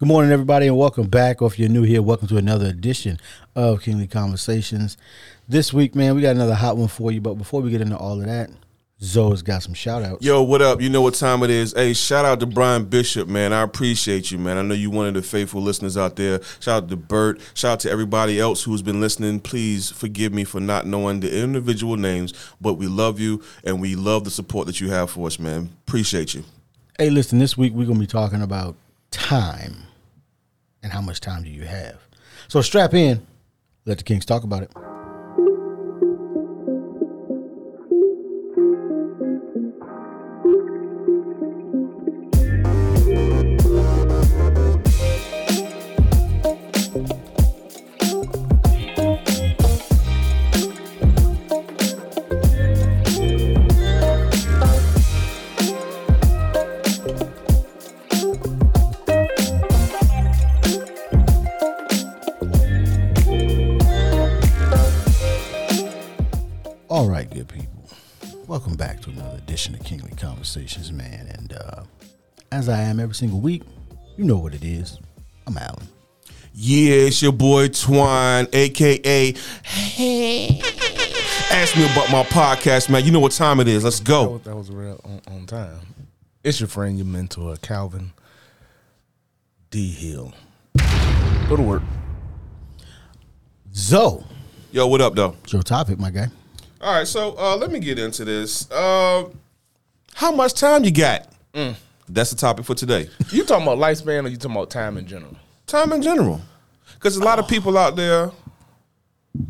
Good morning, everybody, and welcome back. Or if you're new here, welcome to another edition of Kingly Conversations. This week, man, we got another hot one for you. But before we get into all of that, Zoe's got some shout outs. Yo, what up? You know what time it is. Hey, shout out to Brian Bishop, man. I appreciate you, man. I know you one of the faithful listeners out there. Shout out to Bert. Shout out to everybody else who's been listening. Please forgive me for not knowing the individual names, but we love you and we love the support that you have for us, man. Appreciate you. Hey, listen, this week we're going to be talking about time and how much time do you have. So strap in. Let the Kings talk about it. Another edition of Kingly Conversations, man. And uh, as I am every single week, you know what it is. I'm Alan. Yeah, it's your boy Twine, aka Hey. Ask me about my podcast, man. You know what time it is. Let's That go. was, that was real on, on time. It's your friend, your mentor, Calvin D. Hill. Go to work. Zoe, Yo, what up, though? it's your topic, my guy. All right, so uh, let me get into this. Uh, how much time you got? That's the topic for today. You talking about lifespan or you talking about time in general? time in general because a lot of people out there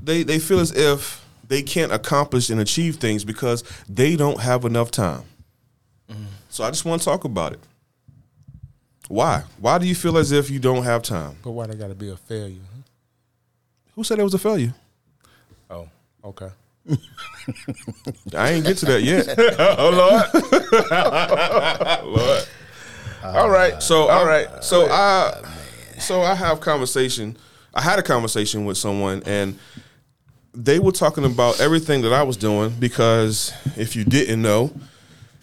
they they feel as if they can't accomplish and achieve things because they don't have enough time so i just want to talk about it why why do you feel as if you don't have time But why they got to be a failure? who said it was a failure Oh, okay. I ain't get to that yet oh Lord, Lord. all right. so uh, all all right. right so i so i have conversation i had a conversation with someone and they were talking about everything that i was doing because if you didn't know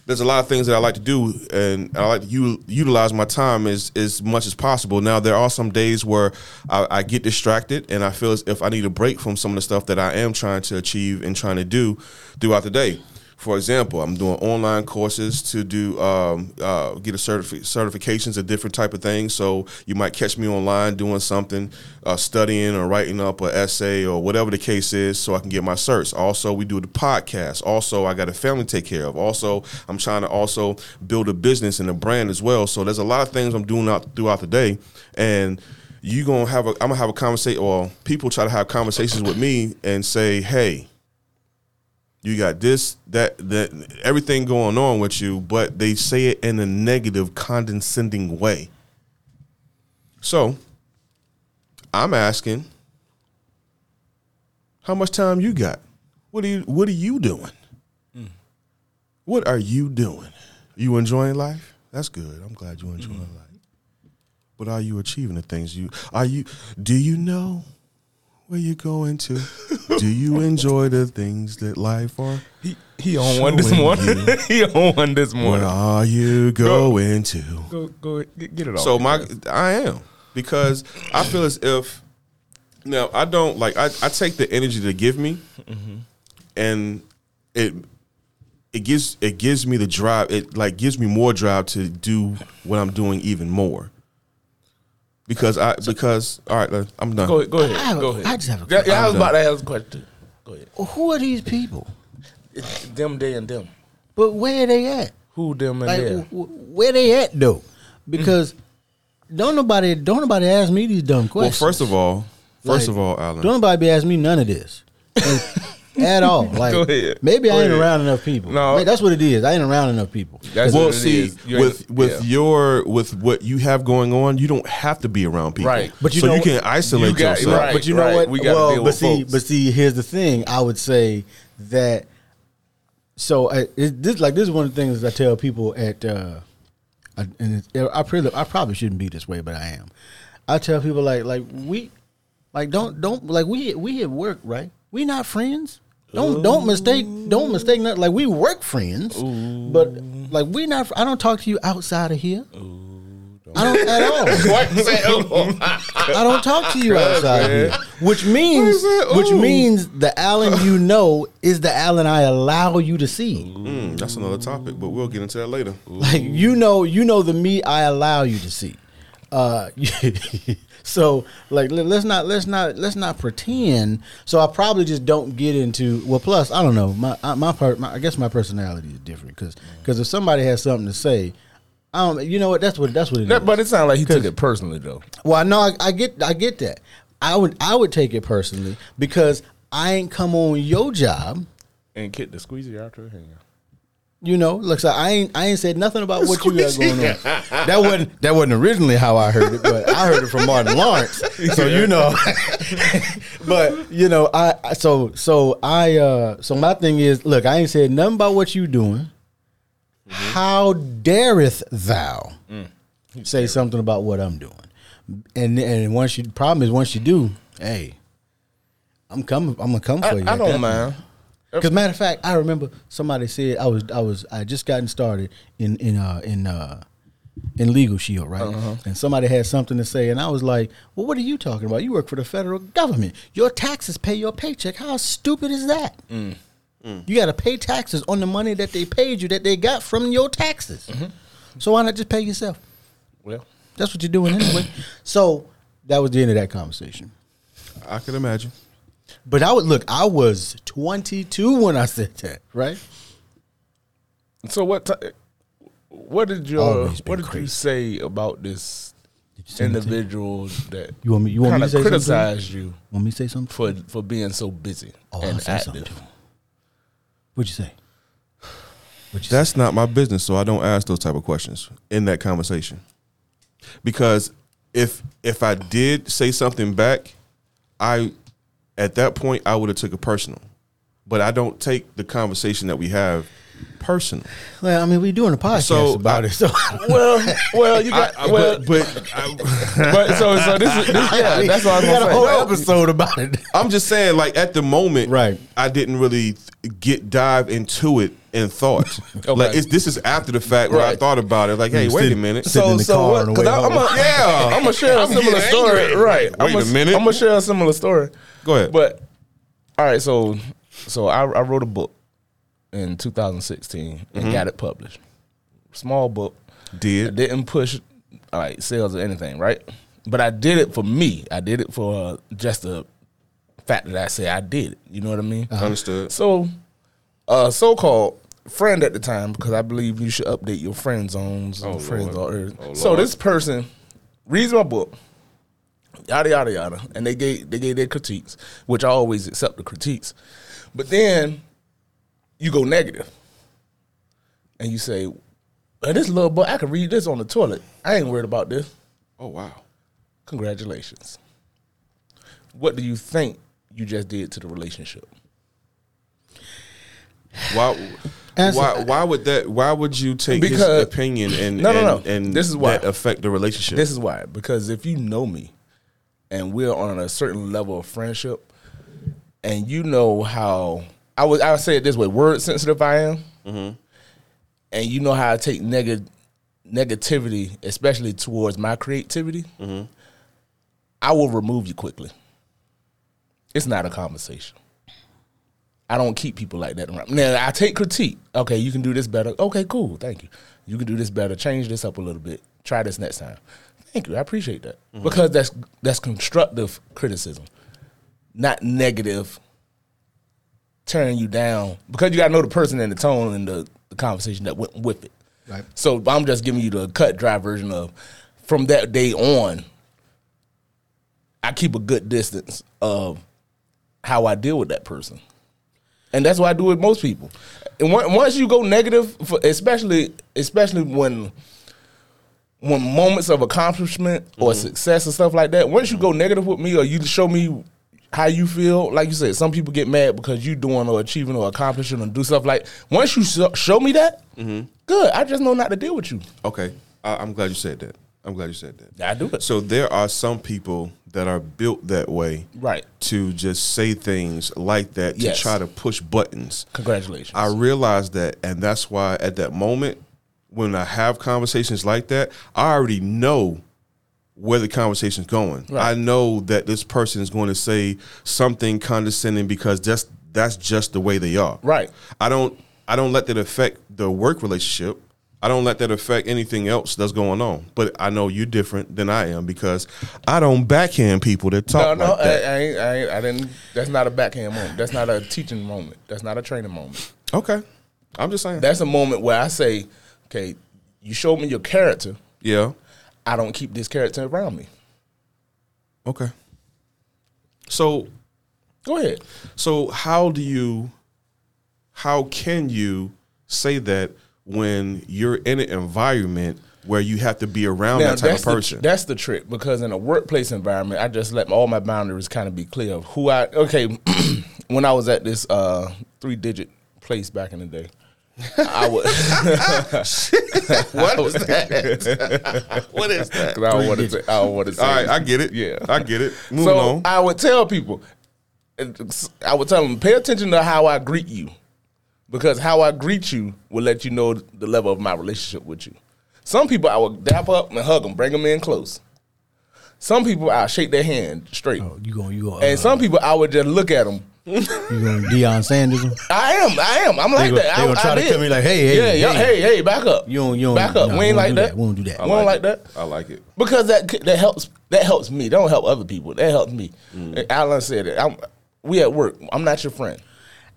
there's a lot of things that I like to do, and I like to u- utilize my time as as much as possible. Now, there are some days where I, I get distracted, and I feel as if I need a break from some of the stuff that I am trying to achieve and trying to do throughout the day. For example, I'm doing online courses to do um, uh, get a certifi- certifications of different type of things. So you might catch me online doing something, uh, studying or writing up an essay or whatever the case is, so I can get my certs. Also, we do the podcast. Also, I got a family to take care of. Also, I'm trying to also build a business and a brand as well. So there's a lot of things I'm doing out throughout the day, and you gonna have a I'm gonna have a conversation. Or people try to have conversations with me and say, hey you got this, that, that, everything going on with you, but they say it in a negative, condescending way. So, I'm asking, how much time you got? What are you What are you doing? Mm. What are you doing? You enjoying life? That's good. I'm glad you're enjoying mm. life. But are you achieving the things you are you? Do you know where you're going to? do you enjoy the things that life are? He he on one this morning. he on one this morning. Where morning. are you going to? Go go get, get it off. So my I am because I feel as if now I don't like I, I take the energy to give me mm-hmm. and it it gives it gives me the drive it like gives me more drive to do what I'm doing even more because I because all right I'm done go ahead. Go ahead. I have a- go ahead. I just have a Yeah, yeah, I was about to ask a question. Go ahead. Who are these people? It's them, they, and them. But where are they at? Who them and Like, there? wh- wh- where they at though? Because don't nobody don't nobody ask me these dumb questions. well questions. first of all first Like, of all Alan don't nobody be asking me none of this Like, at all. Like, Go ahead. maybe Go I ain't ahead. around enough people. No. Maybe that's what it is. I ain't around enough people. That's well, what it see, is. With with yeah. your with what you have going on, you don't have to be around people, Right. But you so know you can isolate You got- yourself. right. but you know what? we gotta well, but see, folks. but see, here's the thing. I would say that so I, it, this like this is one of the things I tell people at uh, I, and it's, I probably I probably shouldn't be this way, but I am. I tell people like like we like don't don't like we we at work right. We not friends. Don't don't mistake don't mistake nothing. Like we work friends, but like we not. I don't talk to you outside of here. I don't at all. What say, oh, I don't talk to you outside man. here. Which means, which means the Alan you know is the Alan I allow you to see. Mm, that's another topic, but we'll get into that later. Like you know, you know the me I allow you to see. Uh, so like let- let's not let's not let's not pretend. So I probably just don't get into. Well, plus I don't know my I- my part. My, I guess my personality is different because because mm. if somebody has something to say, don't. You know what? That's what that's what it is. That- but it sounded like he took it personally though. Well, I know I, I get I get that. I would I would take it personally because I ain't come on your job. And kick the squeezy out your hand. You know, looks like I ain't I ain't said nothing about what you got going on. That wasn't that wasn't originally how I heard it, but I heard it from Martin Lawrence. So you know, but you know, I I- so so I uh so my thing is, look, I ain't said nothing about what you doing. How dareth thou say something about what I'm doing? And and once you problem is once you do, hey, I'm coming. I'm gonna come for I, you. I don't mind. Because matter of fact, I remember somebody said I was I was I just gotten started in in uh in uh in LegalShield right, and somebody had something to say, and I was like, well, what are you talking about? You work for the federal government. Your taxes pay your paycheck. How stupid is that? You got to pay taxes on the money that they paid you that they got from your taxes. So why not just pay yourself? Well, That's what you're doing anyway. so that was the end of that conversation. I can imagine. But I would look. I was 22 when I said that, right? so what? T- what did you What did you say about this you individual that You want me? You want me kind to of say something? criticized you Want me to say something? for for being so busy Oh, I'll and say active? to. What'd you say? What'd you That's not my business, so I don't ask those type of questions in that conversation. Because if if I did say something back, I at that point I would have took it personal. But I don't take the conversation that we have personal. Well, I mean, we're doing a podcast So, about I- it. So Well, well, you got I- I- well, but but I, but so so this is this, yeah, that's what I was we got a gonna whole say. episode about it. I'm just saying, like at the moment, Right. I didn't really get dive into it in thought. Like it's, this is after the fact where I thought about it. Like, hey, You wait a minute. Sitting in So the so car what? on Because I'm a, yeah, I'm gonna share a I'm similar story. Right. Wait I'm a minute. I'm gonna share a similar story. Go ahead. But all right, so so I, I wrote a book in 2016 and mm-hmm. got it published. Small book. I Did didn't push like sales or anything, right? But I did it for me. I did it for uh, just the fact that I say I did it. You know what I mean? Uh-huh. understood. So, a so-called friend at the time, because I believe you should update your friend zones. Oh, Lord. are- Oh, so Lord. this person reads my book, yada yada yada, and they gave they gave their critiques, which I always accept the critiques. But then you go negative, and you say, "Uh, "This little boy, I can read this on the toilet. I ain't worried about this." Oh wow. Congratulations. What do you think you just did to the relationship? Why? Answer- Why? Why would that? Why would you take his opinion and No, no, and, no. and This is why. that affect the relationship? This is why. Because if you know me and we're on a certain level of friendship and you know how I would I would say it this way, word sensitive I am. Mm-hmm. And you know how I take neg- negativity, especially towards my creativity, mm-hmm. I will remove you quickly. It's not a conversation. I don't keep people like that around. Now I take critique. Okay, you can do this better. Okay, cool. Thank you. You can do this better. Change this up a little bit. Try this next time. Thank you. I appreciate that because that's that's constructive criticism, not negative. Tearing you down because you got to know the person and the tone and the, the conversation that went with it. Right. So I'm just giving you the cut dry version of from that day on. I keep a good distance of how I deal with that person, and that's what I do with most people. And once you go negative, for, especially especially when when moments of accomplishment or mm-hmm. success and stuff like that, once you go negative with me or you show me how you feel, like you said, some people get mad because you doing or achieving or accomplishing or do stuff like. Once you show, me that, mm-hmm. good. I just know not to deal with you. okay. I, I'm glad you said that. I'm glad you said that. I do it. So there are some people that are built that way, Right. To just say things like that to Yes. try to push buttons. Congratulations. I realized that, and that's why at that moment when I have conversations like that, I already know where the conversation's going. Right. I know that this person is going to say something condescending because that's that's just the way they are. Right. I don't I don't let that affect the work relationship. I don't let that affect anything else that's going on. But I know you're different than I am because I don't backhand people that talk no, like I, that. I, ain't, I, ain't, I didn't. That's not a backhand moment. That's not a teaching moment. That's not a training moment. okay. I'm just saying. That's a moment where I say, okay, you showed me your character. yeah. I don't keep this character around me. Okay. So Go ahead. So how do you how can you say that when you're in an environment where you have to be around that type that's of the- person? that's the trick because in a workplace environment, I just let all my boundaries kind of be clear of who I. Okay, when I was at this uh, three digit place back in the day, I would. what is that? what is that? 'cause I don't want to. say- I don't want to say. All right, I get it. Yeah. I get it. Moving so on. I would tell people, I would tell them, pay attention to how I greet you, because how I greet you will let you know the level of my relationship with you. Some people I would dap up and hug them, bring them in close. Some people I shake their hand straight, Oh, you going you going and some uh, people I would just look at them. You going Deion Sanders? 'em? I am, I am, I'm like gon- that. they I, gonna I try to did. come in like, hey, hey, yeah, yeah, hey. hey, hey, back up. You don't- you don't- back up. no, we ain't we like that. that. We don't do that. I We don't like it. that. I like it. because that that helps that helps me. That don't help other people. That helps me. Mm. Alan said it. I'm, we at work. I'm not your friend.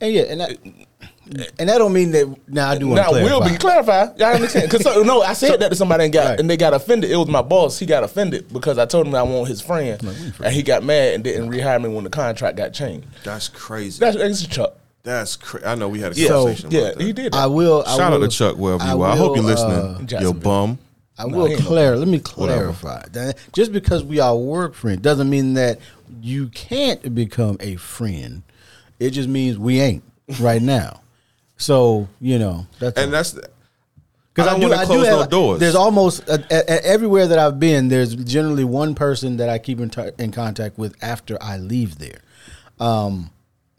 And yeah, and that and that don't mean that. Now I do want to Now clarify. will be clarified. Y'all understand? Because so, no, I said that to somebody and got Right. and they got offended. It was my boss. He got offended because I told him I want his friend, and he got mad and didn't rehire me when the contract got changed. That's crazy. That's that's Chuck. That's crazy. I know we had a Yeah, conversation yeah, about that. he did. That. I will. I Shout out to Chuck wherever you I are. I hope you're listening. uh, you Jacksonville. bum. I will he ain't no- clar- Let me clarify that just because we are work friends doesn't mean that you can't become a friend. It just means we ain't right now. So you know that's And that's because I don't wanna close no doors. There's almost uh, uh, uh, everywhere that I've been. There's generally one person that I keep in, t- in contact with after I leave there. Um,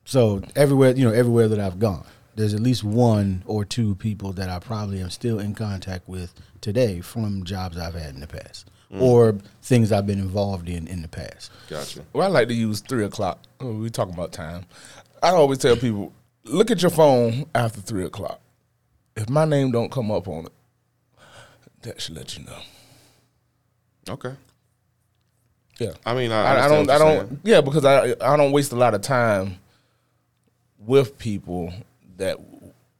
so everywhere you know, everywhere that I've gone, there's at least one or two people that I probably am still in contact with today from jobs I've had in the past Mm. or things I've been involved in in the past. gotcha. Well, I like to use three o'clock. Oh, we talking about time. I always tell people, look at your phone after three o'clock. If my name don't come up on it, that should let you know. Okay. Yeah. I mean, I, I, I don't. I don't. saying. Yeah, because I I don't waste a lot of time with people that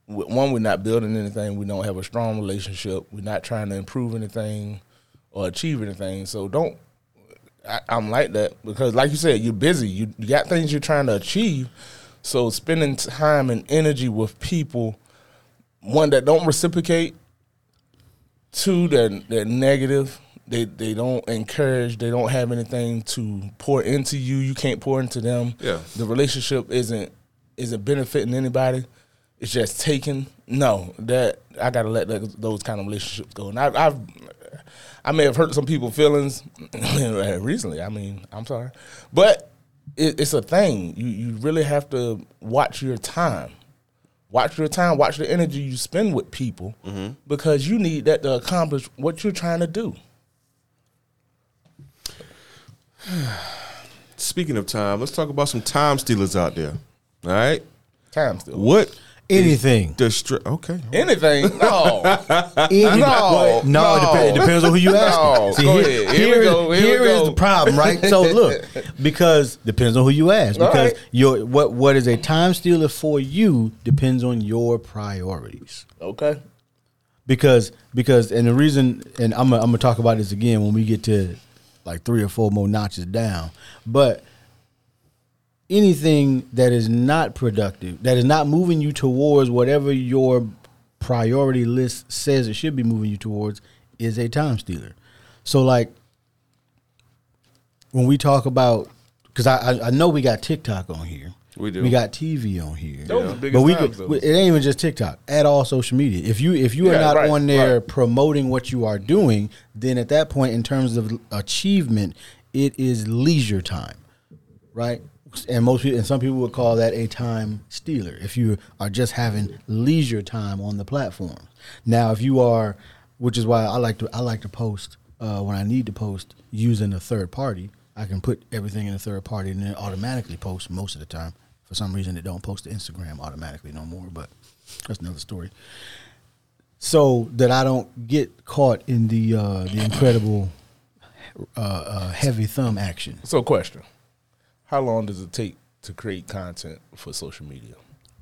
one we're not building anything. We don't have a strong relationship. We're not trying to improve anything or achieve anything. So don't. I, I'm like that because, like you said, you're busy. You, you got things you're trying to achieve. So spending time and energy with people, one that don't reciprocate, two that they're negative. They they don't encourage. They don't have anything to pour into you. You can't pour into them. Yeah. The relationship isn't isn't benefiting anybody. It's just taking. No, that I gotta let that, those kind of relationships go. And I, I've I may have hurt some people's feelings recently. I mean, I'm sorry, but it, it's a thing. You you really have to watch your time. Watch your time. Watch the energy you spend with people mm-hmm. because you need that to accomplish what you're trying to do. Speaking of time, let's talk about some time stealers out there. All right. Time still. What Anything. Distri- okay. Anything? No. Any- No, no, no. It, dep- it depends on who you ask. No, See, go here, ahead. Here we here go, is- here we here is go. the problem, right? So look, because depends on who you ask. Because right. your what what is a time stealer for you depends on your priorities. okay. Because because and the reason and I'm gonna, I'm gonna talk about this again when we get to like three or four more notches down, but anything that is not productive, that is not moving you towards whatever your priority list says it should be moving you towards, is a time stealer. So, like, when we talk about, because I, I I know we got TikTok on here, We do. we got TV on here, Those but biggest we times, could, though. it ain't even just TikTok. At all social media, if you if you are not right, on there right. promoting what you are doing, then at that point, in terms of achievement, it is leisure time, right? And most people, and some people would call that a time stealer if you are just having leisure time on the platform. Now, if you are which is why I like to I like to post uh, when I need to post using a third party. I can put everything in a third party and then automatically post most of the time. For some reason, it don't post to Instagram automatically no more, but that's another story. So that I don't get caught in the uh, the incredible uh, uh, heavy thumb action. So, question: How long does it take to create content for social media?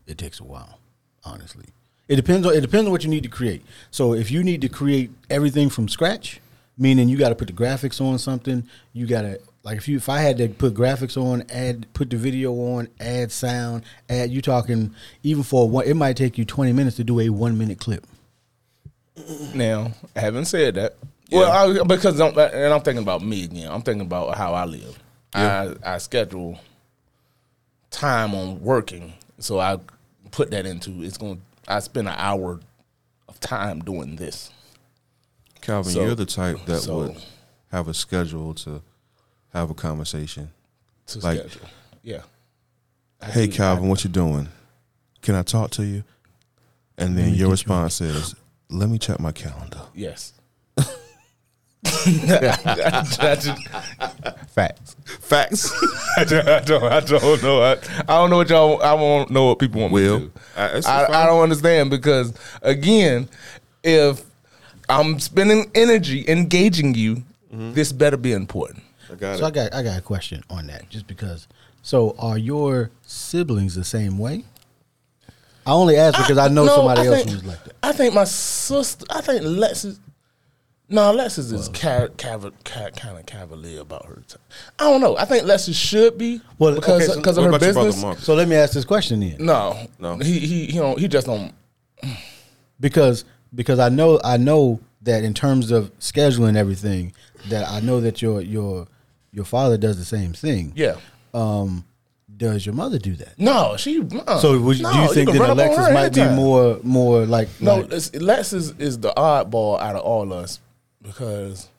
It takes a while, honestly. It depends on it depends on what you need to create. So if you need to create everything from scratch, meaning you got to put the graphics on something, you got to like if you if I had to put graphics on, add put the video on, add sound, add you talking even for one, it might take you twenty minutes to do a one minute clip. Now, having said that, well, I, because I'm, and I'm thinking about me again. I'm thinking about how I live. I I schedule time on working, so I put that into it's going. to I spend an hour of time doing this. Calvin, So- you're the type that so- would have a schedule to have a conversation. To Like- schedule, yeah. I Hey, do- Calvin, what you doing? Can I talk to you? And then your get you- response is, "Let me check my calendar." Yes. That's just- facts. Facts. I don't, I don't, I don't know. I, I don't know what y'all. I won't know what people want Will. me to do. Uh, I. I don't understand because again, if I'm spending energy engaging you, this better be important. I got So I it. got I got a question on that, just because. So are your siblings the same way? I only ask because I know No, somebody I else think- who's like that. I think my sister. I think Lex is. No, Lexus is ca- cav- ca- kind of cavalier about her. T- I don't know. I think Lexus should be Well, because okay, so because of her about your brother, business. So let me ask this question then. No, No. He he he don't. He just don't. because because I know I know that in terms of scheduling everything, that I know that your your your father does the same thing. Yeah. Um, does your mother do that? No, she. Uh, So would, no, do you think can that run up on Alexis her might be more more like No, like- it's, Lex is, is the oddball out of all us because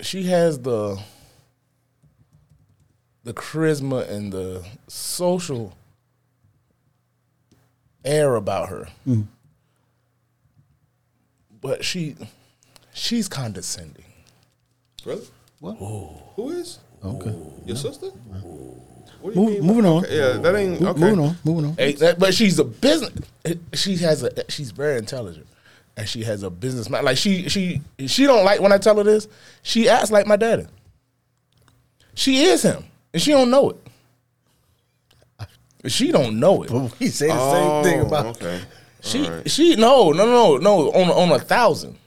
she has the the charisma and the social air about her, Mm. but she she's condescending. Really? What? Who is? okay. Your sister? What do you Move, mean? moving on. Okay, yeah, that ain't okay. Moving on. Moving on. Hey, that- but she's a business. She has a. She's very intelligent, and she has a business mind. Like she, she, she don't like when I tell her this. She acts like my daddy. She is him, and she don't know it. She don't know it. But we say the Oh, same thing about okay. She, All right. she, no, no, no, no. On on a thousand.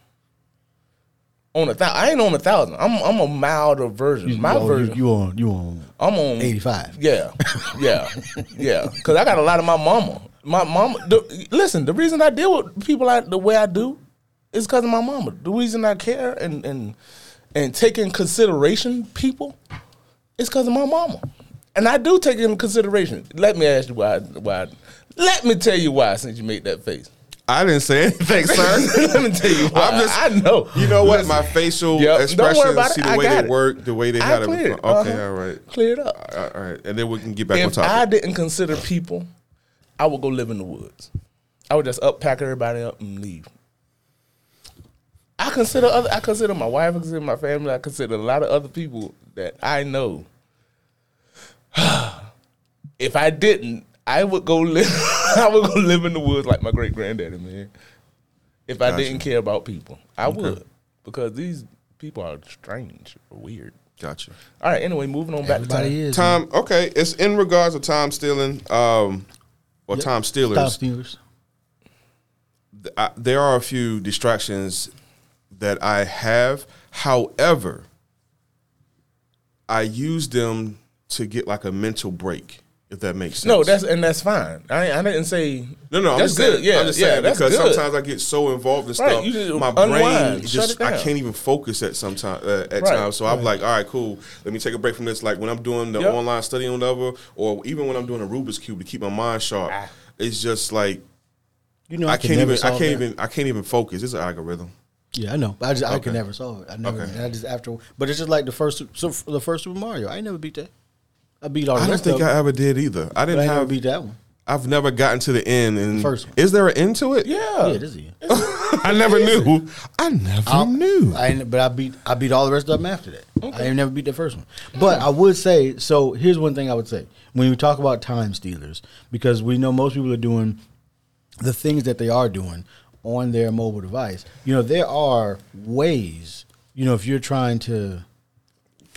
On a thousand. I ain't on a thousand. I'm I'm a milder version. My oh, you, version. you on you on I'm on 85. Yeah, yeah, yeah. Because I got a lot of my mama. My mama. The, listen, the reason I deal with people I, the way I do is because of my mama. The reason I care and and and take in consideration people is because of my mama. And I do take in consideration. Let me ask you why. Why? Let me tell you why. Since you made that face, I didn't say anything, sir. let me tell you why. I'm just- I know. You know what? My facial Yep, expressions, see the way they it. work, the way they I had it. Okay, Uh-huh. all right. Clear it up. All right. And then we can get back on if I didn't consider people, I would go live in the woods. I would just uppack everybody up and leave. I consider other. I consider my wife. I consider my family. I consider a lot of other people that I know. if I didn't, I would go live. I would go live in the woods like my great granddaddy, man. If I Gotcha. didn't care about people, I would because these people are strange or weird. Gotcha. All right. Anyway, moving on back to time. Everybody is. man. Time. Okay. It's in regards to time stealing. Um, or Yep. time stealers. Top Steelers. I, there are a few distractions that I have. However, I use them to get like a mental break, if that makes sense. No, that's and that's fine. I I didn't say no, no. I'm that's just saying, good. Yeah, I'm just yeah, saying that's because good. sometimes I get so involved in Right, stuff, just my brain unwind, shut just I can't even focus at sometimes uh, at Right, times. So I'm like, all right, cool. Let me take a break from this. Like when I'm doing the Yep. online study on whatever, or even when I'm doing a Rubik's cube to keep my mind sharp. Ah. It's just like You know, I, can can't even. I can't that. even. I can't even focus. It's an algorithm. Yeah, I know. But I just I Okay. can never solve it. I never. Okay. I just after, but it's just like the first so the first Super Mario. I ain't never beat that. I beat all I don't think of I ever did either. I didn't ain't never have. beat that one. I've never gotten to the end. And First one. is there an end to it? Yeah. Yeah, this is. I never knew. I never knew. I ain't, but I beat I beat all the rest of them after that. I ain't never beat the first one. But I would say so. Here's one thing I would say when we talk about time stealers, because we know most people are doing the things that they are doing on their mobile device. You know, there are ways. You know, if you're trying to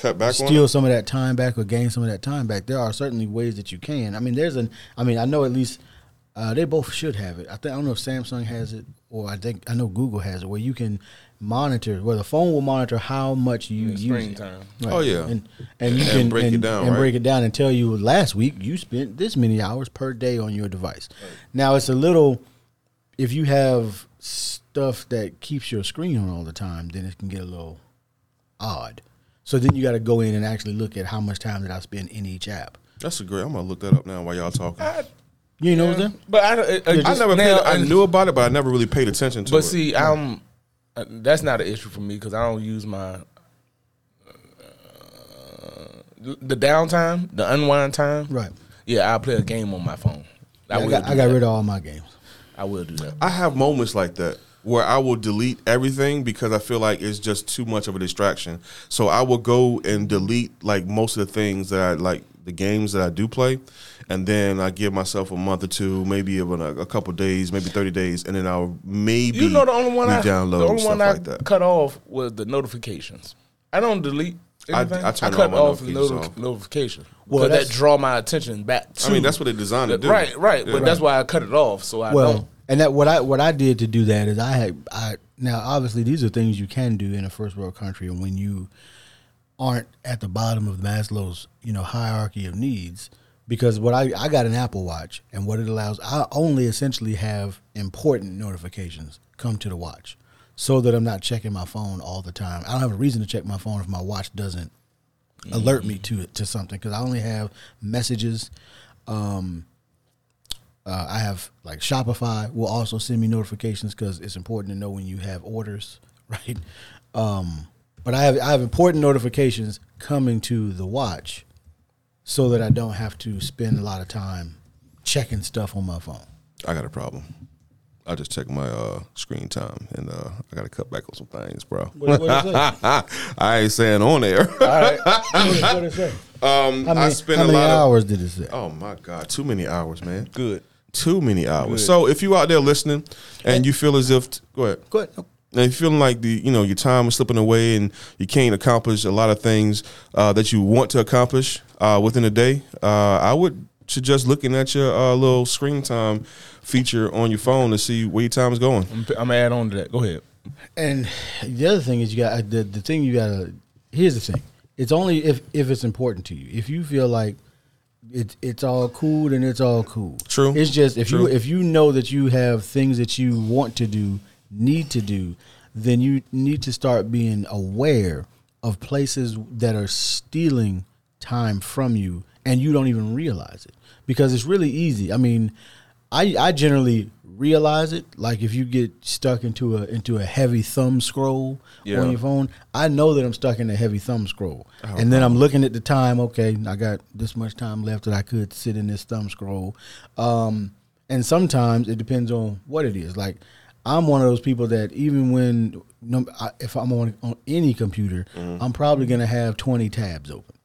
Cut back steal it? some of that time back or gain some of that time back, there are certainly ways that you can. I mean, there's an. I mean, I know at least uh, they both should have it. I think I don't know if Samsung has it or I think I know Google has it, where you can monitor, where the phone will monitor how much you use screen it. time. Oh, yeah. and and you And can break it down, and right? break it down and tell you last week you spent this many hours per day on your device. Now it's a little if you have stuff that keeps your screen on all the time, then it can get a little odd. So then you got to go in and actually look at how much time did I spend in each app. That's a great. I'm gonna look that up now while y'all talking. I, You know what I'm saying? But I, I, I never. now, paid, I knew about it, but I never really paid attention to But it. But see, I'm uh, that's not an issue for me because I don't use my uh, the downtime, the unwind time. Right. Yeah, I play a game on my phone. I, I, got, I got rid of all my games. I will do that. I have moments like that where I will delete everything because I feel like it's just too much of a distraction. So I will go and delete like most of the things that I like the games that I do play, and then I give myself a month or two, maybe even a, a couple days, maybe thirty days, and then I'll maybe You know the only one I download the only stuff one I like that. cut off was the notifications. I don't delete. I- Anything. I turn cut off the notifications noti- notification. Well, Well, that draw my attention back. To I mean, that's what they designed to do. Right, right. Yeah. But that's why I cut it off. So I Well, don't. And that what I what I did to do that is I had I now obviously these are things you can do in a first world country and when you aren't at the bottom of Maslow's you know hierarchy of needs because what I I got an Apple Watch and what it allows I only essentially have important notifications come to the watch so that I'm not checking my phone all the time. I don't have a reason to check my phone if my watch doesn't alert me to it to something because I only have messages. Um, uh, I have like Shopify will also send me notifications because it's important to know when you have orders, right? Um, but I have I have important notifications coming to the watch, so that I don't have to spend a lot of time checking stuff on my phone. I got a problem. I just checked my uh, screen time, and uh, I got to cut back on some things, bro. What, what is? I ain't saying on there. what is it? um, How I many, spend how a many lot of. hours did it say? Oh my god, too many hours, man. Good. Too many hours. So if you out there listening and you feel as if, go ahead. Go ahead. And you're feeling like the you know your time is slipping away and you can't accomplish a lot of things uh, that you want to accomplish uh, within a day, uh, I would suggest looking at your uh, little screen time feature on your phone to see where your time is going. I'm, I'm gonna add on to that. Go ahead. And the other thing is you got the the thing you gotta. Here's the thing. It's only if if it's important to you. If you feel like it's it's all cool, then it's all cool. True. It's just if True. you if you know that you have things that you want to do, need to do, then you need to start being aware of places that are stealing time from you and you don't even realize it because it's really easy. I mean, I I generally realize it like if you get stuck into a into a heavy thumb scroll Yeah. on your phone, I know that I'm stuck in a heavy thumb scroll. and then I'm looking at the time, okay, I got this much time left that I could sit in this thumb scroll. Um and sometimes it depends on what it is. Like I'm one of those people that even when if I'm on on any computer, I'm probably gonna have 20 tabs open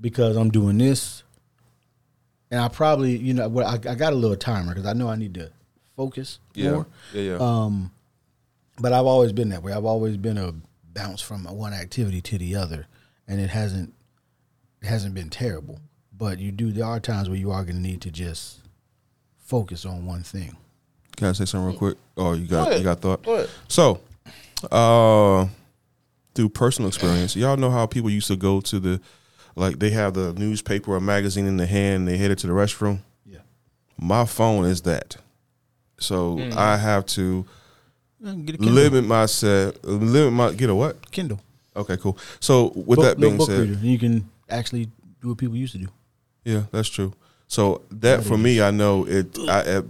because I'm doing this, and I probably you know I, I got a little timer because I know I need to focus Yeah, more. yeah, yeah. Um, but I've always been that way. I've always been a bounce from one activity to the other, and it hasn't it hasn't been terrible. But you do there are times where you are going to need to just focus on one thing. Can I say something real quick? Oh, you got you got thought? Go. So, uh, through personal experience, y'all know how people used to go to the, like they have the newspaper or magazine in the hand, they headed to the restroom. Yeah, My phone is that, so Mm. I have to get a Kindle. limit myself, limit my get a what? Kindle. Okay, cool. So with Book- that being book said, reader. you can actually do what people used to do. Yeah, that's true. So that for me, I know it. I, uh,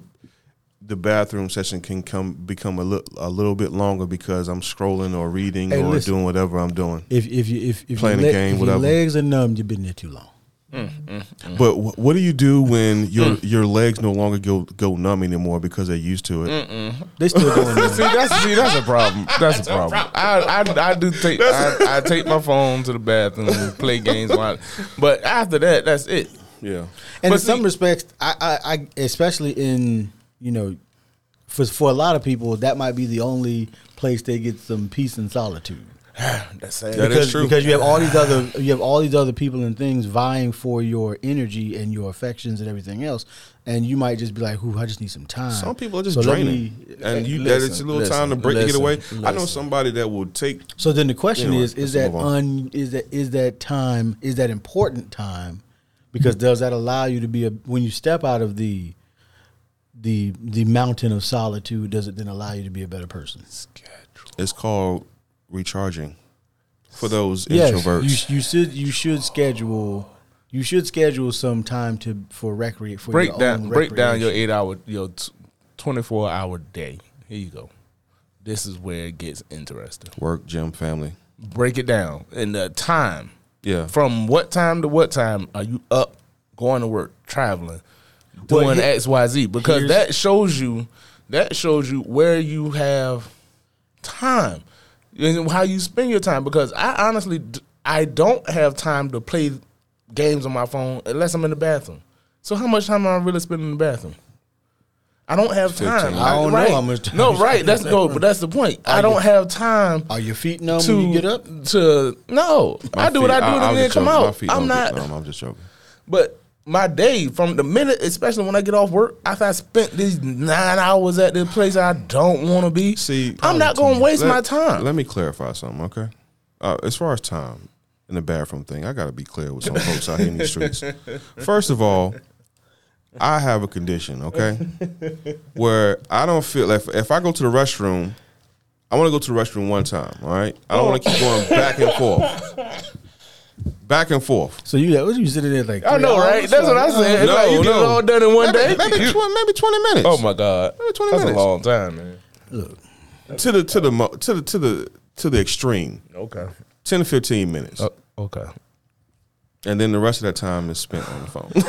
the bathroom session can come become a little a little bit longer because I'm scrolling or reading Hey, or listen. doing whatever I'm doing. If if you if, if Playing your a game, if whatever. your legs are numb, you've been there too long. But wh- what do you do when your your legs no longer go go numb anymore because they're used to it? They still doing numb. See, that's see, that's a problem. That's a problem. I, I, I do take I, I take my phone to the bathroom, and play games, while- but after that, that's it. Yeah. And But in some respects, I, I, I, especially in you know, for for a lot of people, that might be the only place they get some peace and solitude. That's sad. That is because, true. because you have all these other you have all these other people and things vying for your energy and your affections and everything else, and you might just be like, "Ooh, I just need some time." Some people are just So draining, me- and you Listen, that it's a little listen, time to break to get listen, away. I know somebody that will take. So then the question Anyway, is: Is let's that move on. un, is that is that time is that important time? Because does that allow you to be a when you step out of the the the mountain of solitude? Does it then allow you to be a better person? It's called recharging for those Yes, introverts. you, you should you should schedule you should schedule some time to for recreate for break your down own break down your eight hour your twenty four hour day. Here you go. This is where it gets interesting. Work, gym, family. Break it down and the time. Yeah. From what time to what time are you up, going to work, traveling, Well, doing he- X, Y, Z? Because that shows you that shows you where you have time and how you spend your time. Because I honestly I don't have time to play games on my phone unless I'm in the bathroom. So how much time am I really spending in the bathroom? I don't have time. 15. I don't know how much time No, right. That's no, but that's the point. I don't have time Are your feet numb to when you get up? to no. My I do what I do I- I and was then come joking. My out. feet I'm don't get numb. I'm just joking. But my day from the minute, especially when I get off work, after I spent these nine hours at this place I don't want to be. See, I'm not going to waste let- my time. Let me clarify something, okay? Uh, as far as time in the bathroom thing, I got to be clear with some folks out here in these streets. First of all, I have a condition, okay, where I don't feel like if, if I go to the restroom, I want to go to the restroom one time, all right? I don't want to keep going back and forth, back and forth. So you what you sitting there like I know, hours? right? That's what I said. No, like you get it all done in one day. Maybe, maybe, You- tw- maybe twenty minutes. oh my god, Maybe 20 that's minutes. a long time, man. To the to the to the to the to the extreme, Okay, ten to fifteen minutes. uh, okay. And then the rest of that time is spent on the phone.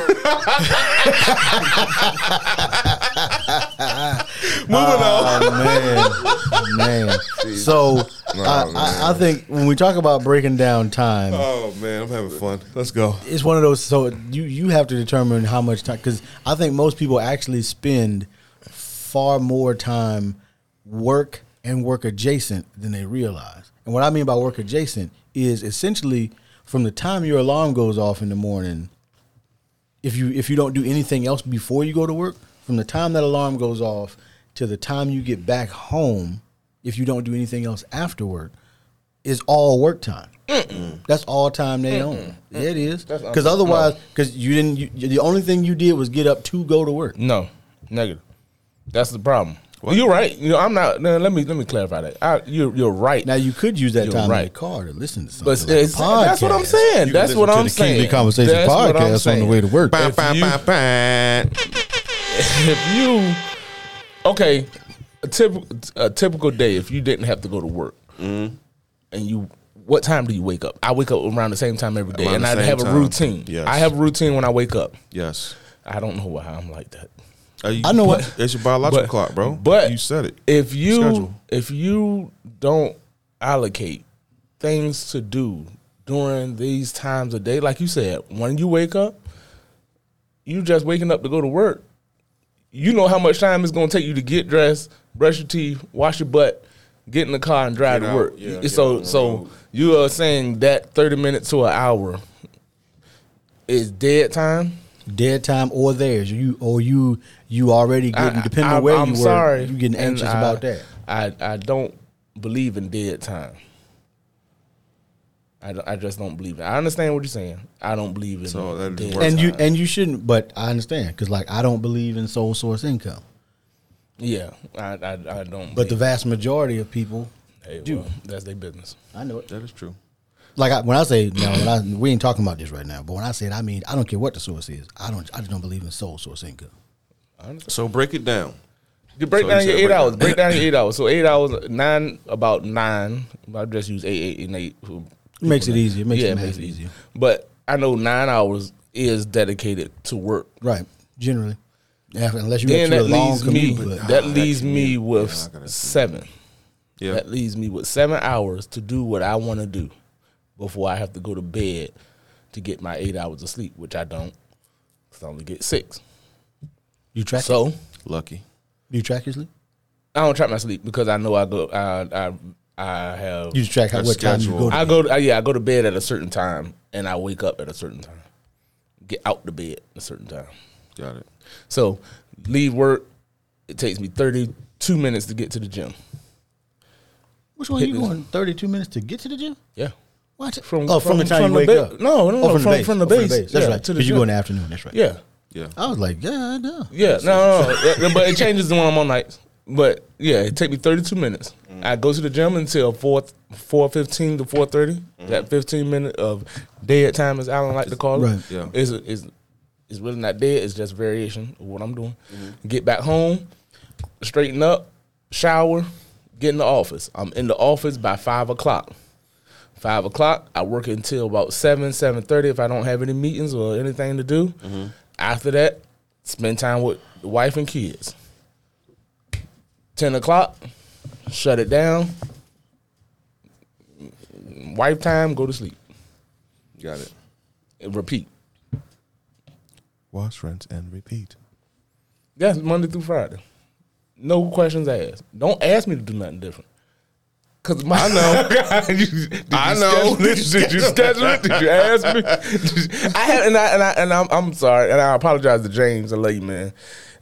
Oh man, man. So oh, I, I, I think when we talk about breaking down time, oh man, I'm having fun. Let's go. it's one of those. So you you have to determine how much time because I think most people actually spend far more time work and work adjacent than they realize. And what I mean by work adjacent is essentially from the time your alarm goes off in the morning, if you if you don't do anything else before you go to work, from the time that alarm goes off to the time you get back home, if you don't do anything else after work, is all work time. That's all time they own. Yeah, it is. Because otherwise, because you didn't, you, the only thing you did was get up to go to work. No, negative. That's the problem. Well, you're right. You know, I'm not. No, let me let me clarify that. I, you're you're right. Now you could use that You're time in right. the car to listen to something. but like it's, that's what I'm saying. You That's what I'm the saying. Kingly Conversation That's podcast on the way to work. Bah, If bah, you- bah, bah. if you okay a typical a typical day if you didn't have to go to work Mm-hmm. and you what time do you wake up i wake up around the same time every day Around and i same have a routine Yes. i have a routine when i wake up Yes. i don't know why i'm like that Uh, you- I know what- It's your biological But- clock, bro. but you said it. if you Schedule. if you don't allocate things to do during these times of day like you said when you wake up you just waking up to go to work you know how much time it's going to take you to get dressed brush your teeth wash your butt get in the car and drive Get to out, work yeah, so so you are saying that 30 minutes to an hour is dead time dead time or theirs. You or you you already getting I- depending I- on where I'm you were. sorry, You getting and anxious I- about that. I I don't believe in dead time. I, I just don't believe it. I understand what you're saying. I don't believe in So that dead works. And you and you shouldn't. But I understand because like I don't believe in sole source income. yeah, I I, I don't. But the vast majority of people hey, do. well, that's their business. I know it. That is true. Like I, when I say now, when I, we ain't talking about this right now. But when I say it, I mean I don't care what the source is. I don't. I just don't believe in sole source income. So break it down. You break So down you your eight break hours. down. Break down your eight hours. So eight hours, nine about nine. I just use eight, eight, and eight. for It makes it easier. It makes yeah, the it makes it easier. easier. But I know nine hours is dedicated to work. Right. Generally. Yeah, unless you Then that a long leaves me. commute. but- That leaves me with Yeah, I gotta see. seven. Yeah. That leaves me with seven hours to do what I want to do before I have to go to bed to get my eight hours of sleep, which I don't. 'cause I only get six. you track So Lucky. you track your sleep? I don't track my sleep because I know I go. I I, I have. You just track how, Your what time you schedule. go to I go. To, yeah, I go to bed at a certain time and I wake up at a certain time. Get out the bed at a certain time. Got it. So leave work. It takes me thirty two minutes to get to the gym. Which one hit you going 32 minutes to get to the gym? Yeah. What? From- oh, from, from- the time from you the wake ba- up? No, no, Oh, from, from- the base. from the Oh, from base. That's Yeah, right. Because you go in the afternoon. That's right. Yeah. Yeah. I was like, yeah, I know. Yeah, no, no, no. but it changes when I'm on nights. But yeah, it take me 32 minutes. Mm. I go to the gym until 4 4:15 to 4:30. Mm. That 15 minute of dead time, as Alan like to call it, Right. Yeah. is is is really not dead. It's just variation of what I'm doing. Mm-hmm. Get back home, straighten up, shower, get in the office. I'm in the office by five o'clock. Five o'clock. I work until about seven, seven thirty if I don't have any meetings or anything to do. Mm-hmm. After that, spend time with the wife and kids. Ten o'clock, shut it down. Wife time, go to sleep. Got it. And repeat. Wash, rinse, and repeat. That's Monday through Friday. No questions asked. Don't ask me to do nothing different. Cause my, I know. you, did I you know. Schedule it? Did you schedule it? Did you ask me? You- I have, and I and I and I'm, I'm sorry, and I apologize to James. I love you, man.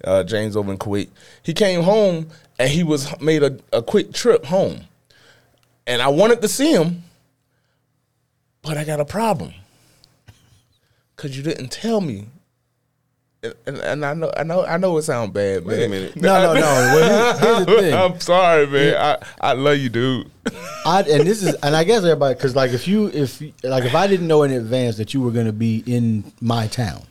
Uh, James over in Kuwait. He came home and he was made a, a quick trip home, and I wanted to see him, but I got a problem. Cause you didn't tell me. And, and, and I know, I know, I know it sounds bad, man. Wait a minute. No, no, no. Well, here- here's the thing. I'm sorry, man. I, I love you, dude. I, and this is, and I guess everybody, because like if you, if like if I didn't know in advance that you were going to be in my town,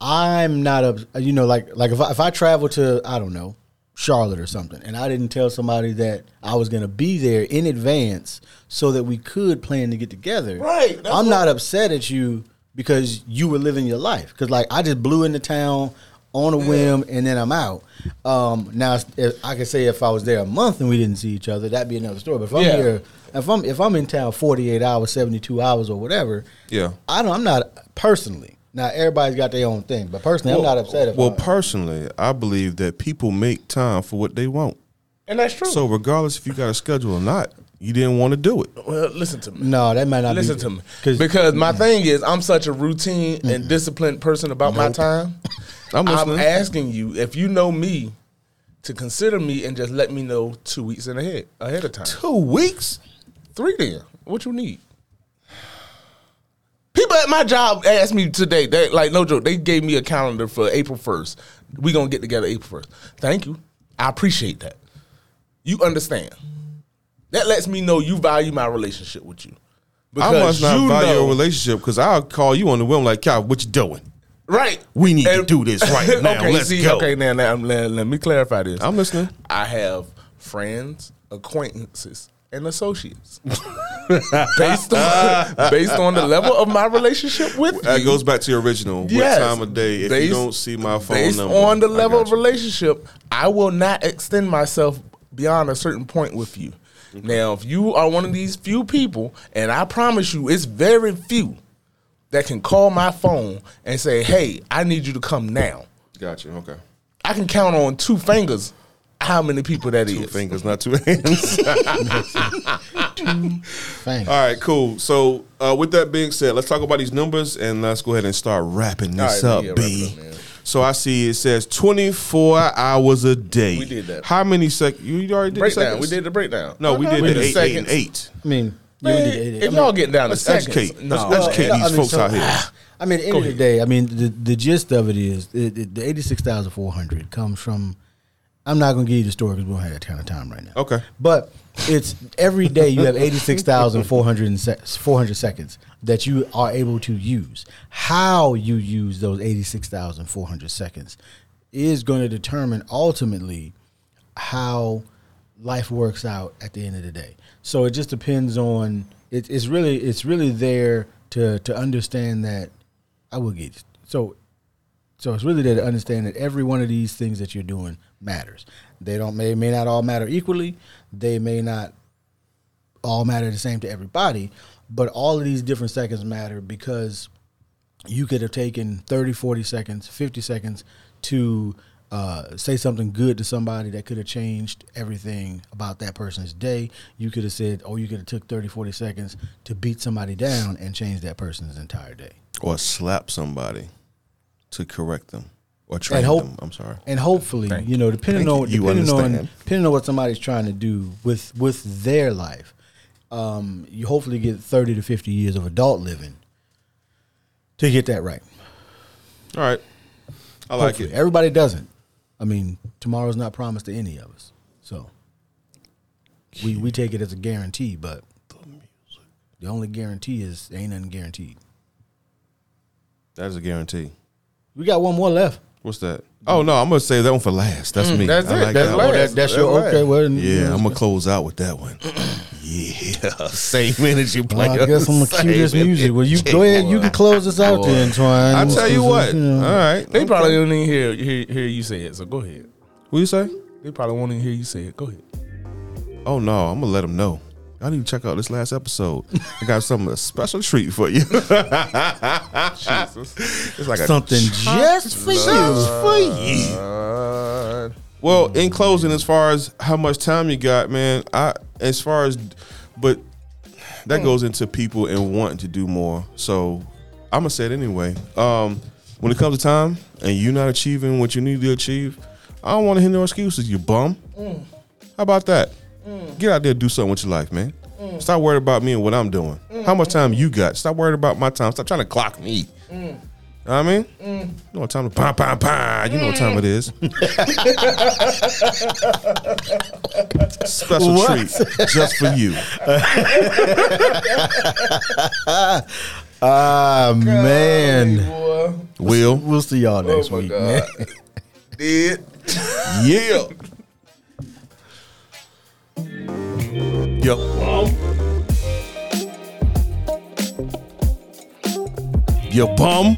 I'm not a, you know, like like if I, if I travel to I don't know Charlotte or something, and I didn't tell somebody that I was going to be there in advance so that we could plan to get together. Right, I'm what- not upset at you because you were living your life. Because like I just blew into town on a whim and then I'm out. Um, now if, I can say if I was there a month and we didn't see each other, that'd be another story. But if I'm Yeah. here, if I'm if I'm in town 48 hours, 72 hours, or whatever, Yeah. I don't. I'm not personally. Now everybody's got their own thing, but personally, I'm not upset if Well, I, personally, I believe that people make time for what they want. And that's true. So regardless if you got a schedule or not, you didn't want to do it. well, listen to me. no, that might not Listen be, to me, Because my thing is, I'm such a routine and disciplined person about my time. I'm I'm asking you if you know me to consider me and just let me know two weeks in ahead ahead of time. Two weeks. Three then. What you need? People at my job asked me today, they like no joke, they gave me a calendar for April 1st. We gonna get together April 1st. Thank you. I appreciate that. You understand. That lets me know you value my relationship with you. I must not you value know- a relationship because I'll call you on the whim like, Cal, what you doing? Right. We need to do this right now. okay, Let's see, go. okay, now, now let, let me clarify this. I'm listening. I have friends, acquaintances, and associates. based on based on the level of my relationship with you. That you. goes back to your original. Yes. What time of day? If Based- you don't see my phone based number, on the level of relationship, I will not extend myself beyond a certain point with you. Now, if you are one of these few people, and I promise you, it's very few that can call my phone and say, "Hey, I need you to come now." Got you. Okay. I can count on two fingers how many people that is. Two fingers, not two hands. Thank All right, cool. So, uh, with that being said, let's talk about these numbers and let's go ahead and start wrapping this right, up, yeah, B. up, man. So I see it says 24 hours a day. We did that. How many seconds? You already did the Breakdown. seconds? We did the breakdown. No, we did We the did eight, eight, and eight. I mean, you Man, did it- if I mean, y'all getting down to Let's seconds, educate. no. Let's educate these I mean, folks so- out here. I mean, at the end of the day, I mean, the, the gist of it is it, it, the eighty six thousand four hundred comes from. I'm not going to give you the story because we don't have that kind of time right now. Okay. But it's every day you have 86,400 se- 400 seconds that you are able to use. How you use those 86,400 seconds is going to determine ultimately how life works out at the end of the day. So it just depends on it, it's really it's really there to to understand that I will get. So, so it's really there to understand that every one of these things that you're doing matters. They don't may may not all matter equally. They may not all matter the same to everybody, but all of these different seconds matter because you could have taken 30, 40 seconds, 50 seconds to uh, say something good to somebody that could have changed everything about that person's day. You could have said, or you could have took 30, 40 seconds to beat somebody down and change that person's entire day. Or slap somebody to correct them or train And hope- them. I'm sorry. And hopefully, Thank you know, depending Thank on you. You depending on depending on what somebody's trying to do with with their life, um, you hopefully get 30 to 50 years of adult living to get that right. All right. I like Hopefully. it. Everybody doesn't. I mean, tomorrow's not promised to any of us. So we we take it as a guarantee, but the only guarantee is ain't nothing guaranteed. That is a guarantee. We got one more left. What's that? Oh no, I'm gonna save that one for last. That's mm, me. that's I it. like That's that last. one. Oh, that, that's your That's okay. right. Well, then, Yeah, I'm gonna close out with that one. yeah, same energy Well, player. I guess I'm gonna cue this music. Well, you go ahead. You can close this out then, Twine. I tell you what. You know. All right. They probably don't even hear, hear hear you say it. So go ahead. What you say? They probably won't even hear you say it. Go ahead. Oh no, I'm gonna let them know. I need to check out this last episode. I got something a special treat for you. Jesus. It's like a Something just for you. for you. Well, in closing, as far as how much time you got, man, I as far as, but that goes into people and wanting to do more. So I'm gonna say it anyway. Um, when it comes to time and you're not achieving what you need to achieve, I don't want to hear no excuses. You bum. How about that? Mm. Get out there, and do something with your life, man. Mm. Stop worrying about me and what I'm doing. Mm. How much time you got? Stop worrying about my time. Stop trying to clock me. You know what I mean? You know what time to pop, pop, pop. You know what time it is. Special What? treat just for you. Ah man, boy. Will. we'll see y'all next oh, my week, God. man. Did. Yeah. Yo. Yo, bum.